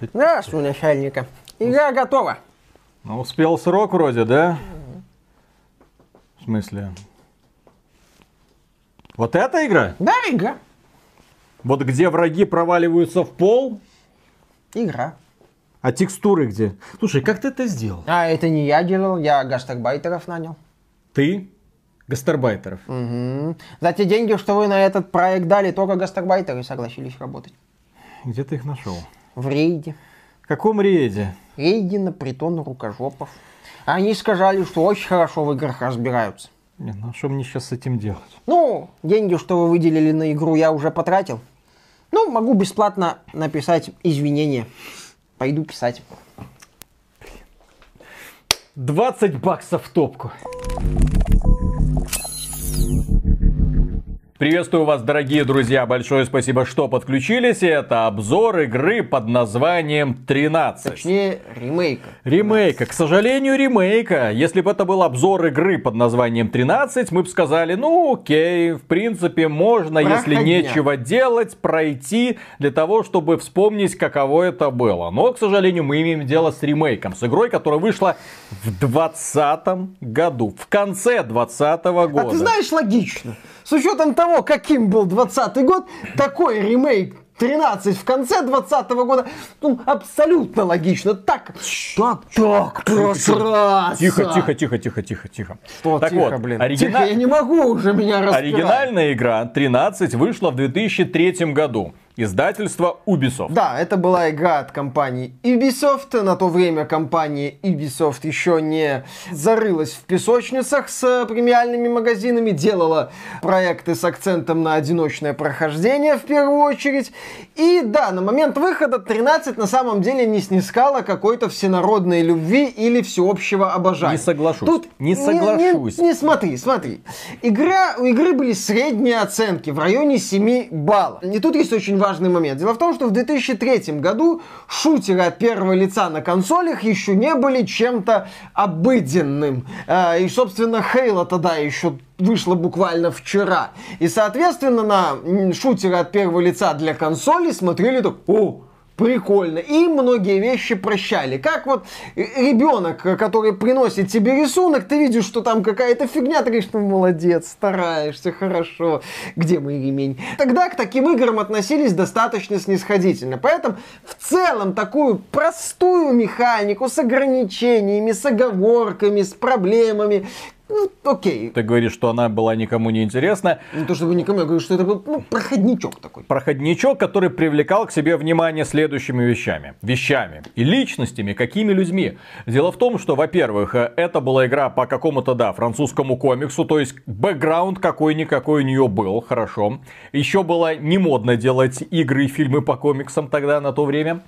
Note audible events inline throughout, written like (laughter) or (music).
Здравствуй, начальника. Игра готова. Ну, успел срок вроде, да? В смысле? Вот эта игра? Да, игра. Вот где враги проваливаются в пол, Игра. а текстуры где? Слушай, как ты это сделал? А это не я делал, я гастарбайтеров нанял. Ты? Гастарбайтеров. Мгм. За те деньги, что вы на этот проект дали, только гастарбайтеры согласились работать. Где ты их нашел? В рейде. В каком рейде? Рейде на притон рукожопов. Они сказали, что очень хорошо в играх разбираются. Не, ну а что мне сейчас с этим делать? Ну, деньги, что вы выделили на игру, я уже потратил. Ну, могу бесплатно написать извинения. Пойду писать. 20 баксов в топку. Приветствую вас, дорогие друзья. Большое спасибо, что подключились. Это обзор игры под названием 13. Точнее, ремейка. Ремейка. К сожалению, ремейка. Если бы это был обзор игры под названием 13, мы бы сказали, ну окей, в принципе, можно, если Проходняк. нечего делать, пройти для того, чтобы вспомнить, каково это было. Но, к сожалению, мы имеем дело с ремейком, с игрой, которая вышла в 2020 году, в конце 2020 года. А ты знаешь, логично. С учетом того, каким был 20 год, такой ремейк 13 в конце 20 года, ну, абсолютно логично. Так, так, так, просраться. Тихо, тихо, тихо, тихо, тихо, тихо. Что так тихо, вот, блин? оригина- Тихо, я не могу уже меня распирать. оригинальная игра 13 вышла в 2003 году. Издательство Ubisoft. Да, это была игра от компании Ubisoft. На то время компания Ubisoft еще не зарылась в песочницах с премиальными магазинами, делала проекты с акцентом на одиночное прохождение в первую очередь. И да, на момент выхода 13 на самом деле не снискала какой-то всенародной любви или всеобщего обожания. Не соглашусь. Тут Не соглашусь. Не, не смотри, смотри. Игра, у игры были средние оценки в районе 7 баллов. И тут есть очень важный момент. Дело в том, что в 2003 году шутеры от первого лица на консолях еще не были чем-то обыденным. Э, И, собственно, Хейла тогда еще вышла буквально вчера. И, соответственно, на шутеры от первого лица для консоли смотрели так, о, Прикольно. И многие вещи прощали. Как вот э, ребенок, э, который приносит тебе рисунок, ты видишь, что там какая-то фигня, ты говоришь, ну молодец, стараешься, хорошо. Где мой ремень? Тогда к таким играм относились достаточно снисходительно. Поэтому в целом такую простую механику с ограничениями, с оговорками, с проблемами, ну, окей. Ты говоришь, что она была никому не интересна. Не то чтобы никому, я говорю, что это был ну, проходничок такой. Проходничок, который привлекал к себе внимание следующими вещами. Вещами и личностями, какими людьми. Дело в том, что, во-первых, это была игра по какому-то, да, французскому комиксу, то есть бэкграунд какой-никакой у нее был, хорошо. Еще было не модно делать игры и фильмы по комиксам тогда, на то время.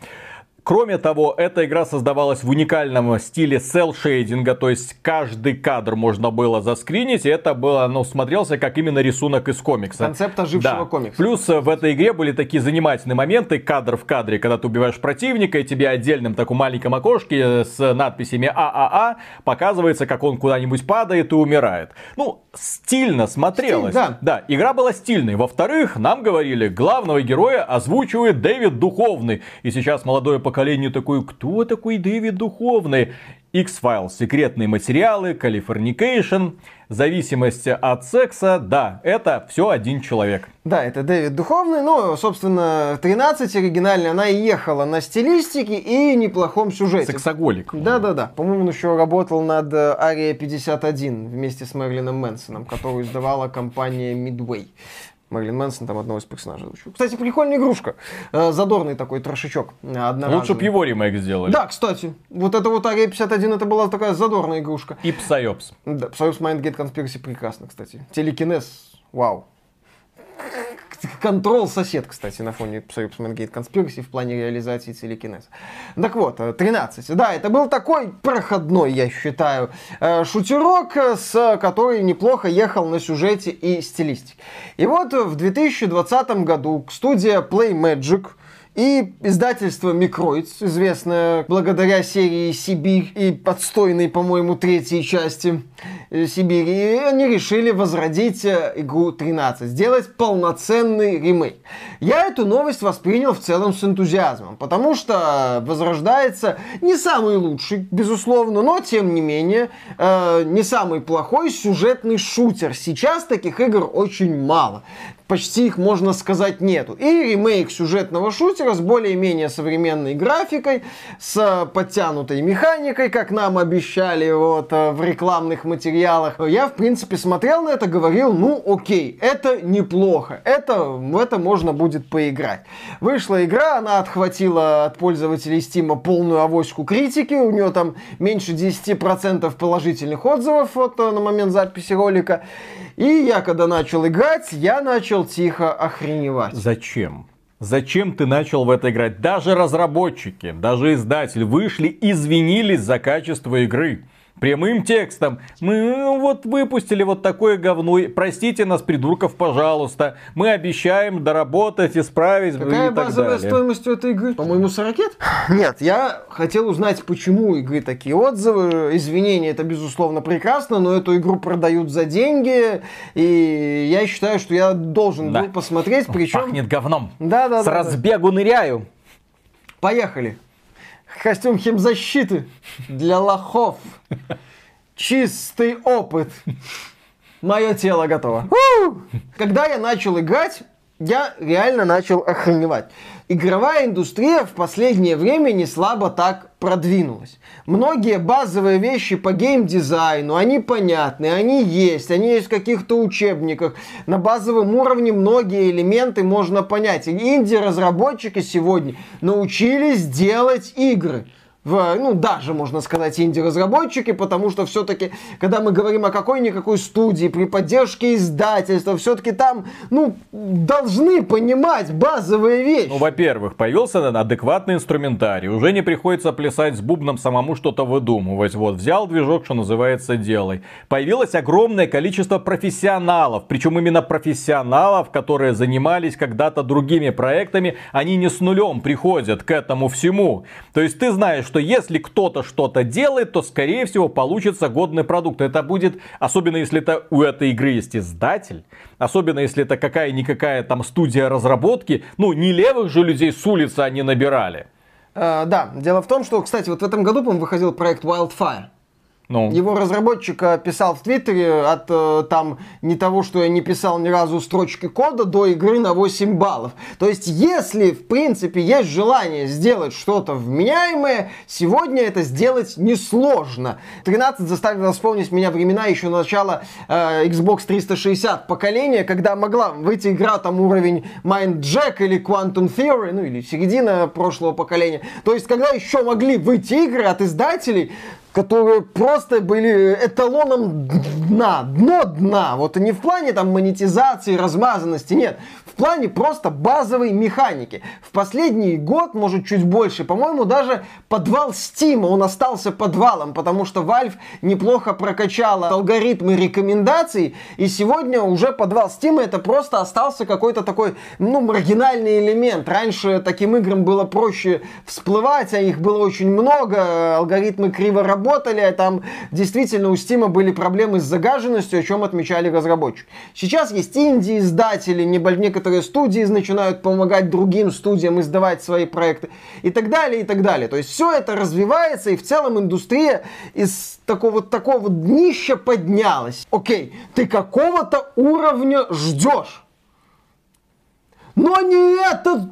Кроме того, эта игра создавалась в уникальном стиле селл-шейдинга, то есть каждый кадр можно было заскринить, и это было, ну, смотрелся как именно рисунок из комикса. Концепт ожившего Да. комикса. Плюс в этой игре были такие занимательные моменты, кадр в кадре, когда ты убиваешь противника, и тебе отдельным таком маленьком окошке с надписями ААА показывается, как он куда-нибудь падает и умирает. Ну, стильно смотрелось. Стиль, да. Да, игра была стильной. Во-вторых, нам говорили, главного героя озвучивает Дэвид Духовный. И сейчас молодое поколение такое, кто такой Дэвид Духовный? X-Files, секретные материалы, Californication, зависимость от секса, да, это все один человек. Да, это Дэвид Духовный. Ну, собственно, 13 оригинальная, она ехала на стилистике и неплохом сюжете. Сексоголик. Да-да-да. По-моему, он еще работал над э, Ария 51 вместе с Мерлином Мэнсоном, которую издавала компания Midway. Мерлин Мэнсон там одного из персонажей озвучил. Кстати, прикольная игрушка. Э, Задорный такой трошечок. э, одноразовый. Лучше бы его ремейк сделали. Да, кстати. Вот это вот Ария 51, это была такая задорная игрушка. И Psyops. Да, Psyops Mindgate Conspiracy прекрасно, кстати. Телекинез, вау. Контрол сосед, кстати, на фоне Psyops Mindgate Conspiracy в плане реализации телекинеза. Так вот, э, 13. Да, это был такой проходной, я считаю, э, шутерок, э, с который неплохо ехал на сюжете и стилистике. И вот э, в 2020 году студия Play Magic и издательство Microids, известное благодаря серии «Сибирь» и подстойной, по-моему, третьей части, э, Сибири, и они решили возродить э, игру 13, сделать полноценный ремейк. Я эту новость воспринял в целом с энтузиазмом, потому что возрождается не самый лучший, безусловно, но тем не менее э, не самый плохой сюжетный шутер. Сейчас таких игр очень мало почти их, можно сказать, нету. И ремейк сюжетного шутера с более-менее современной графикой, с подтянутой механикой, как нам обещали вот э, в рекламных материалах. Я, в принципе, смотрел на это, говорил, ну, окей, это неплохо, это, в это можно будет поиграть. Вышла игра, она отхватила от пользователей Steam полную авоську критики, у нее там меньше 10% положительных отзывов вот э, на момент записи ролика. И я, когда начал играть, я начал тихо охреневать. Зачем? Зачем ты начал в это играть? Даже разработчики, даже издатель вышли, извинились за качество игры прямым текстом. Мы ну, вот выпустили вот такое говно. Простите нас, придурков, пожалуйста. Мы обещаем доработать, исправить Какая и так базовая далее. стоимость у этой игры? По-моему, 40 (laughs) Нет, я хотел узнать, почему у игры такие отзывы. Извинения, это безусловно прекрасно, но эту игру продают за деньги. И я считаю, что я должен Да. был посмотреть. Причем... Пахнет говном. Да, да, С да, да. разбегу ныряю. Поехали. Костюм химзащиты для лохов. Чистый опыт. Мое тело готово. Когда я начал играть, я реально начал охреневать. Игровая индустрия в последнее время не слабо так продвинулась. Многие базовые вещи по геймдизайну, они понятны, они есть, они есть в каких-то учебниках. На базовом уровне многие элементы можно понять. Инди-разработчики сегодня научились делать игры в, ну, даже, можно сказать, инди-разработчики, потому что все-таки, когда мы говорим о какой-никакой студии, при поддержке издательства, все-таки там, ну, должны понимать базовые вещи. Ну, во-первых, появился адекватный инструментарий. Уже не приходится плясать с бубном самому что-то выдумывать. Вот, взял движок, что называется, делай. Появилось огромное количество профессионалов. Причем именно профессионалов, которые занимались когда-то другими проектами. Они не с нулем приходят к этому всему. То есть ты знаешь, что если кто-то что-то делает, то скорее всего получится годный продукт. Это будет, особенно если это у этой игры есть издатель, особенно если это какая-никакая там студия разработки, ну не левых же людей с улицы они набирали. Э, да, дело в том, что, кстати, вот в этом году, по-моему, выходил проект Wildfire. Ну, Его разработчик э, писал в Твиттере от э, там не того, что я не писал ни разу строчки кода до игры на 8 баллов. То есть, если в принципе есть желание сделать что-то вменяемое, сегодня это сделать несложно. 13 заставило вспомнить меня времена еще начала э, Xbox 360 поколения, когда могла выйти игра там уровень Mind Jack или Quantum Theory, ну или середина прошлого поколения. То есть, когда еще могли выйти игры от издателей, которые просто были эталоном дна, дно дна. Вот не в плане там монетизации, размазанности, нет. В плане просто базовой механики. В последний год, может чуть больше, по-моему, даже подвал Steam, он остался подвалом, потому что Valve неплохо прокачала алгоритмы рекомендаций, и сегодня уже подвал Steam это просто остался какой-то такой, ну, маргинальный элемент. Раньше таким играм было проще всплывать, а их было очень много, алгоритмы криво работали, а там действительно у Steam были проблемы с загаженностью, о чем отмечали разработчики. Сейчас есть инди-издатели, некоторые студии начинают помогать другим студиям издавать свои проекты и так далее, и так далее. То есть все это развивается, и в целом индустрия из такого, такого днища поднялась. Окей, ты какого-то уровня ждешь. Но не это...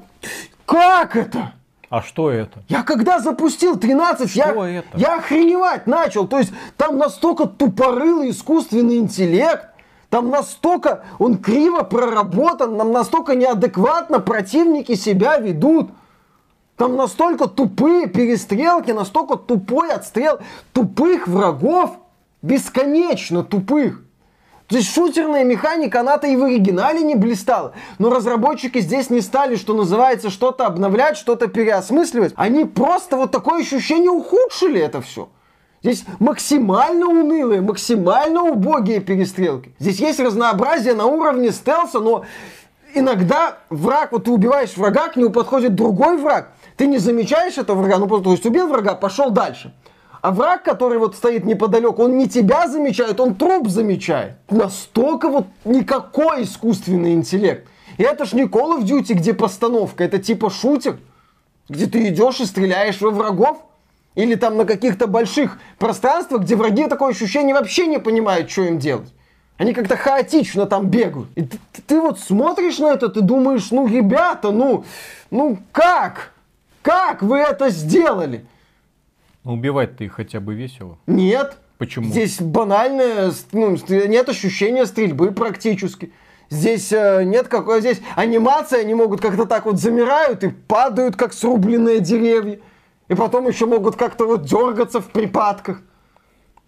Как это? А что это? Я когда запустил 13, я, Что это? я охреневать начал. То есть там настолько тупорылый искусственный интеллект, там настолько он криво проработан, нам настолько неадекватно противники себя ведут. Там настолько тупые перестрелки, настолько тупой отстрел тупых врагов, бесконечно тупых. То есть шутерная механика, она-то и в оригинале не блистала. Но разработчики здесь не стали, что называется, что-то обновлять, что-то переосмысливать. Они просто вот такое ощущение ухудшили это все. Здесь максимально унылые, максимально убогие перестрелки. Здесь есть разнообразие на уровне стелса, но иногда враг, вот ты убиваешь врага, к нему подходит другой враг, ты не замечаешь этого врага, ну просто то есть убил врага, пошел дальше. А враг, который вот стоит неподалеку, он не тебя замечает, он труп замечает. Настолько вот никакой искусственный интеллект. И это ж не Call of Duty, где постановка, это типа шутер, где ты идешь и стреляешь во врагов. Или там на каких-то больших пространствах, где враги такое ощущение вообще не понимают, что им делать. Они как-то хаотично там бегают. И ты, ты, вот смотришь на это, ты думаешь, ну, ребята, ну, ну как? Как вы это сделали? Ну, убивать-то их хотя бы весело. Нет. Почему? Здесь банальное, ну, нет ощущения стрельбы практически. Здесь э, нет какой, здесь анимация, они могут как-то так вот замирают и падают, как срубленные деревья. И потом еще могут как-то вот дергаться в припадках.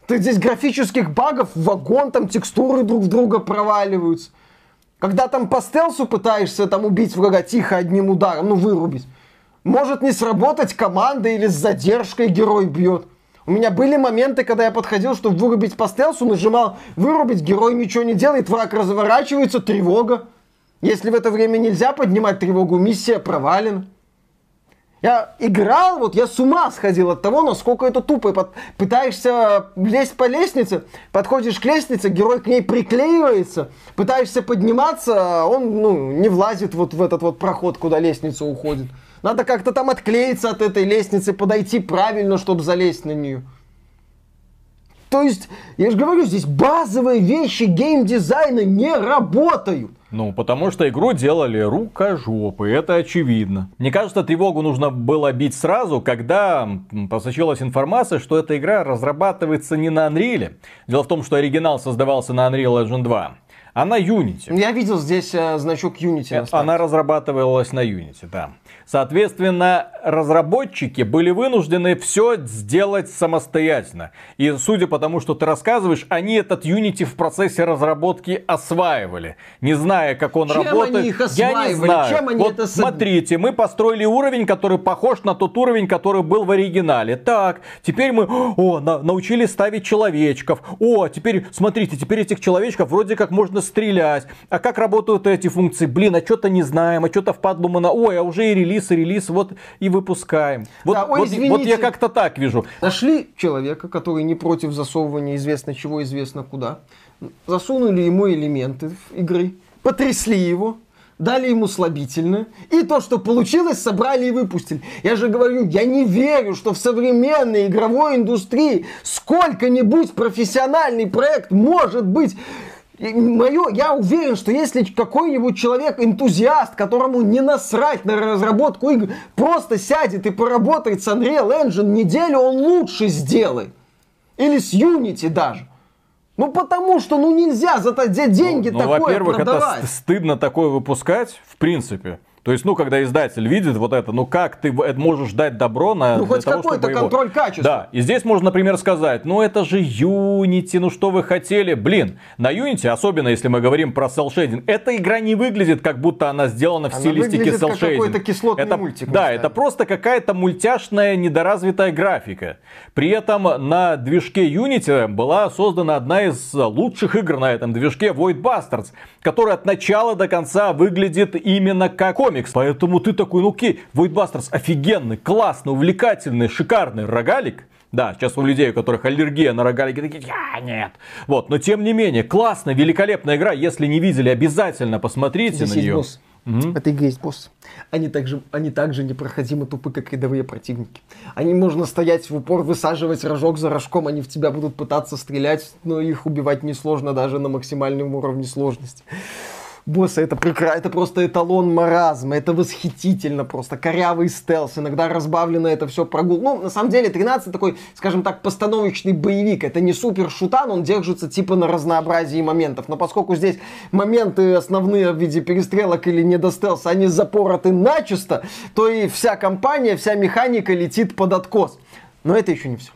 Ты здесь графических багов, вагон, там текстуры друг в друга проваливаются. Когда там по стелсу пытаешься там убить врага тихо одним ударом, ну вырубить. Может не сработать команда или с задержкой герой бьет. У меня были моменты, когда я подходил, чтобы вырубить по стелсу, нажимал вырубить, герой ничего не делает, враг разворачивается, тревога. Если в это время нельзя поднимать тревогу, миссия провалена. Я играл, вот я с ума сходил от того, насколько это тупо. Под, пытаешься лезть по лестнице, подходишь к лестнице, герой к ней приклеивается, пытаешься подниматься, он ну, не влазит вот в этот вот проход, куда лестница уходит. Надо как-то там отклеиться от этой лестницы, подойти правильно, чтобы залезть на нее. То есть, я же говорю, здесь базовые вещи геймдизайна не работают. Ну, потому что игру делали рукожопы, это очевидно. Мне кажется, тревогу нужно было бить сразу, когда просочилась информация, что эта игра разрабатывается не на Unreal. Дело в том, что оригинал создавался на Unreal Engine 2 а на Unity. Я видел здесь э, значок Unity. На Она разрабатывалась на Unity, да. Соответственно, разработчики были вынуждены все сделать самостоятельно. И судя по тому, что ты рассказываешь, они этот Unity в процессе разработки осваивали. Не зная, как он Чем работает. Они их осваивали? Я не знаю. Чем они вот это смотрите, мы построили уровень, который похож на тот уровень, который был в оригинале. Так, теперь мы о, на, научились ставить человечков. О, теперь, смотрите, теперь этих человечков вроде как можно стрелять. А как работают эти функции? Блин, а что-то не знаем, а что-то впадло мы на... Ой, а уже и релиз, и релиз, вот и выпускаем. Вот, Да, ой, вот, извините. вот я как-то так вижу. Нашли человека, который не против засовывания известно чего, известно куда. Засунули ему элементы игры, потрясли его, дали ему слабительное. И то, что получилось, собрали и выпустили. Я же говорю, я не верю, что в современной игровой индустрии сколько-нибудь профессиональный проект может быть мое, я уверен, что если какой-нибудь человек, энтузиаст, которому не насрать на разработку игр, просто сядет и поработает с Unreal Engine неделю, он лучше сделает. Или с Unity даже. Ну потому что ну нельзя за деньги Ну, такое во-первых, продавать. это ст- стыдно такое выпускать, в принципе. То есть, ну, когда издатель видит вот это, ну как ты это можешь дать добро на Ну, хоть какой-то его- контроль качества. Да, и здесь можно, например, сказать, ну это же Unity, ну что вы хотели? Блин, на Unity, особенно если мы говорим про Shading, эта игра не выглядит, как будто она сделана в Она стилистике Cell как какой-то это, мультик, Да, это просто какая-то мультяшная, недоразвитая графика. При этом на движке Unity была создана одна из лучших игр на этом движке, Void Bastards, который от начала до конца выглядит именно как комикс. Поэтому ты такой, ну окей, Void Bastards офигенный, классный, увлекательный, шикарный рогалик. Да, сейчас у людей, у которых аллергия на рогалики, такие, я нет. Вот, но тем не менее, классная, великолепная игра. Если не видели, обязательно посмотрите Здесь на нее. босс. В этой игре есть босс. Они также, они также непроходимо тупы, как рядовые противники. Они можно стоять в упор, высаживать рожок за рожком, они в тебя будут пытаться стрелять, но их убивать несложно даже на максимальном уровне сложности. Боссы, это прекрасно, это просто эталон маразма, это восхитительно просто, корявый стелс, иногда разбавлено это все прогул. Ну, на самом деле, 13 такой, скажем так, постановочный боевик, это не супер шутан, он держится типа на разнообразии моментов, но поскольку здесь моменты основные в виде перестрелок или недостелса, они запороты начисто, то и вся компания, вся механика летит под откос. Но это еще не все.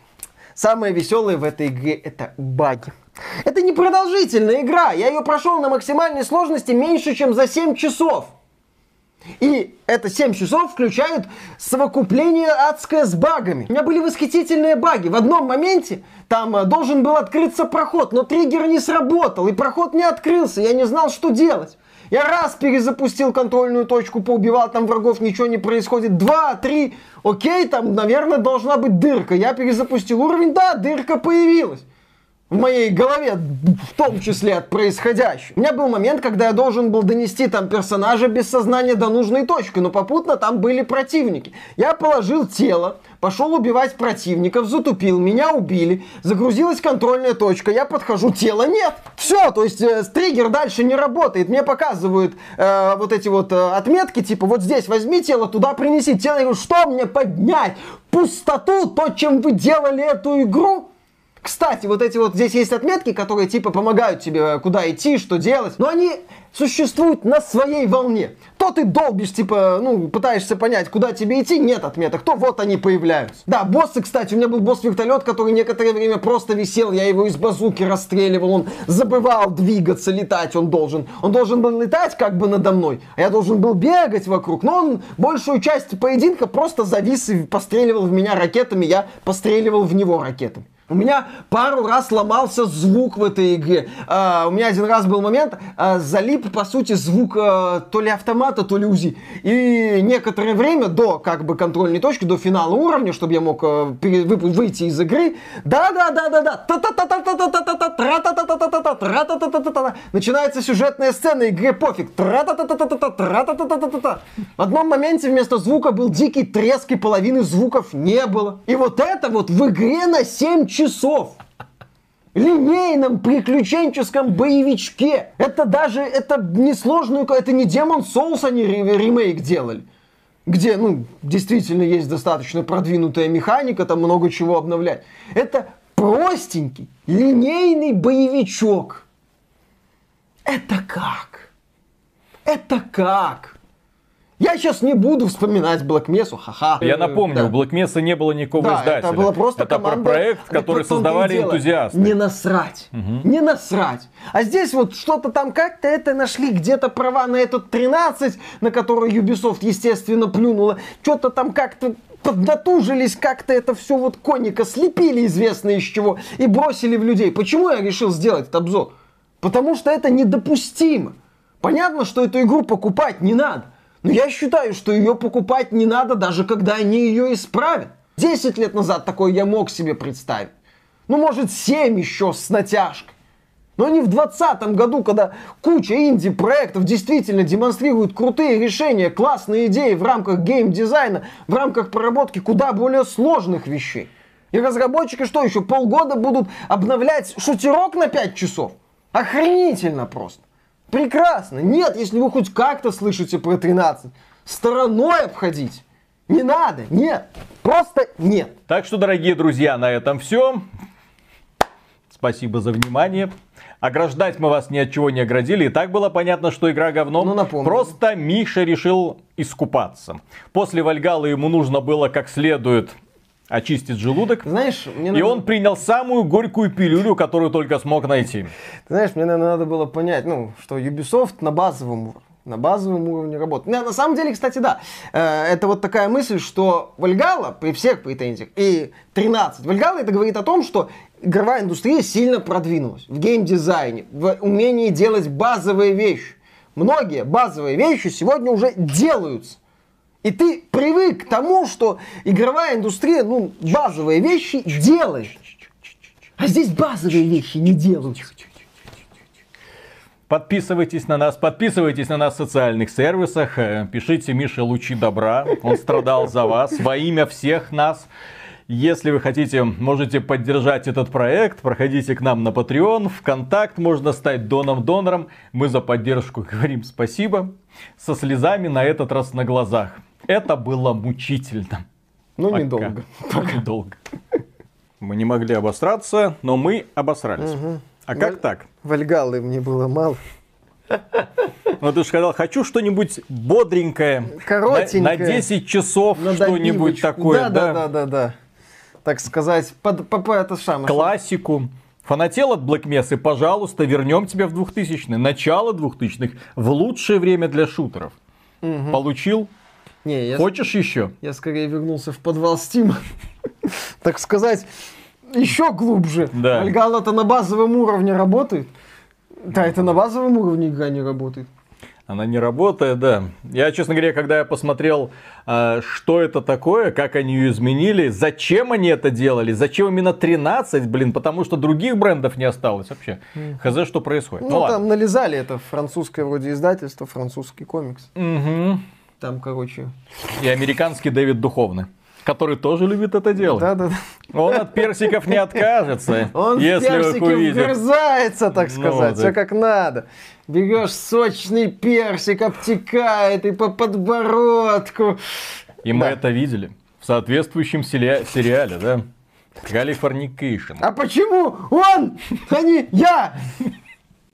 Самое веселое в этой игре это баги. Это не продолжительная игра. Я ее прошел на максимальной сложности меньше, чем за 7 часов. И это 7 часов включают совокупление адское с багами. У меня были восхитительные баги. В одном моменте там э, должен был открыться проход, но триггер не сработал, и проход не открылся. Я не знал, что делать. Я раз перезапустил контрольную точку, поубивал там врагов, ничего не происходит. Два, три, окей, там, наверное, должна быть дырка. Я перезапустил уровень, да, дырка появилась в моей голове, в том числе от происходящего. У меня был момент, когда я должен был донести там персонажа без сознания до нужной точки, но попутно там были противники. Я положил тело, пошел убивать противников, затупил, меня убили, загрузилась контрольная точка, я подхожу, тела нет. Все, то есть э, триггер дальше не работает. Мне показывают э, вот эти вот э, отметки, типа вот здесь возьми тело, туда принеси тело. Я говорю, что мне поднять? Пустоту, то, чем вы делали эту игру? Кстати, вот эти вот здесь есть отметки, которые типа помогают тебе куда идти, что делать, но они существуют на своей волне. То ты долбишь, типа, ну, пытаешься понять, куда тебе идти, нет отметок, то вот они появляются. Да, боссы, кстати, у меня был босс-вертолет, который некоторое время просто висел, я его из базуки расстреливал, он забывал двигаться, летать он должен. Он должен был летать как бы надо мной, а я должен был бегать вокруг, но он большую часть поединка просто завис и постреливал в меня ракетами, я постреливал в него ракетами. У меня пару раз ломался звук в этой игре. А, у меня один раз был момент, а, залип, по сути, звук а, то ли автомата, то ли УЗИ. И некоторое время до как бы контрольной точки, до финала уровня, чтобы я мог а, пере, вы, выйти из игры, да-да-да-да-да, начинается сюжетная сцена, игре пофиг. В одном моменте вместо звука был дикий треск, и половины звуков не было. И вот это вот в игре на 7 часов линейном приключенческом боевичке. Это даже, это не сложную, это не Demon Souls они ремейк делали. Где, ну, действительно есть достаточно продвинутая механика, там много чего обновлять. Это простенький, линейный боевичок. Это как? Это как? Я сейчас не буду вспоминать Black Mesa, ха-ха. Я напомню, да. у Black Mesa не было никакого да, издателя. это было просто это команда, проект, который создавали энтузиасты. Не насрать, угу. не насрать. А здесь вот что-то там как-то это нашли, где-то права на этот 13, на который Ubisoft, естественно, плюнула. Что-то там как-то поднатужились, как-то это все вот коника слепили известно из чего и бросили в людей. Почему я решил сделать этот обзор? Потому что это недопустимо. Понятно, что эту игру покупать не надо. Но я считаю, что ее покупать не надо, даже когда они ее исправят. Десять лет назад такое я мог себе представить. Ну, может, семь еще с натяжкой. Но не в 2020 году, когда куча инди-проектов действительно демонстрируют крутые решения, классные идеи в рамках гейм-дизайна, в рамках проработки куда более сложных вещей. И разработчики что еще, полгода будут обновлять шутерок на 5 часов? Охренительно просто. Прекрасно. Нет, если вы хоть как-то слышите про 13, стороной обходить. Не надо, нет. Просто нет. Так что, дорогие друзья, на этом все. Спасибо за внимание. Ограждать мы вас ни от чего не оградили. И так было понятно, что игра говно. Ну, напомню. Просто Миша решил искупаться. После Вальгала ему нужно было как следует очистить желудок. Знаешь, мне надо... И он принял самую горькую пилюлю, которую только смог найти. Ты знаешь, мне, наверное, надо было понять, ну, что Ubisoft на базовом уровне на базовом уровне работает. На, на самом деле, кстати, да, э, это вот такая мысль, что Вальгала при всех претензиях и 13. Вальгала это говорит о том, что игровая индустрия сильно продвинулась в геймдизайне, в умении делать базовые вещи. Многие базовые вещи сегодня уже делаются. И ты привык к тому, что игровая индустрия, ну, базовые вещи делает. А здесь базовые вещи не делают. Подписывайтесь на нас, подписывайтесь на нас в социальных сервисах, э, пишите Мише лучи добра, он страдал за вас, во имя всех нас. Если вы хотите, можете поддержать этот проект, проходите к нам на Patreon, в контакт, можно стать доном-донором. Мы за поддержку говорим спасибо, со слезами на этот раз на глазах. Это было мучительно. Ну, Пока. недолго. Пока. Недолго. Мы не могли обосраться, но мы обосрались. Угу. А как Валь... так? Вальгалы мне было мало. Ну ты же сказал, хочу что-нибудь бодренькое. Коротенькое. На, на 10 часов что-нибудь такое. Да, да, да, да, да. Так сказать, под, по, по это самое. Классику. Фанател от Black Mesa, пожалуйста, вернем тебя в 2000-е. Начало 2000-х. В лучшее время для шутеров. Угу. Получил? Не, я, Хочешь еще? Я скорее вернулся в подвал Стима. (laughs) Так сказать, еще глубже. Да. Альгал это на базовом уровне работает. Да, это на базовом уровне игра не работает. Она не работает, да. Я, честно говоря, когда я посмотрел, э, что это такое, как они ее изменили, зачем они это делали, зачем именно 13, блин, потому что других брендов не осталось вообще. Хз, что происходит. Ну, Ну, там ладно. налезали, это французское вроде издательство, французский комикс. Мгм. Там, короче, И американский Дэвид Духовный, который тоже любит это делать. да-да-да. Он от персиков не откажется, (laughs) Он если персики вгрызается, так Ну, сказать, все так. как надо. Берешь сочный персик, обтекает и по подбородку. И мы Да. это видели в соответствующем сериа- сериале, да? Калифорникейшн. А почему он, а не я?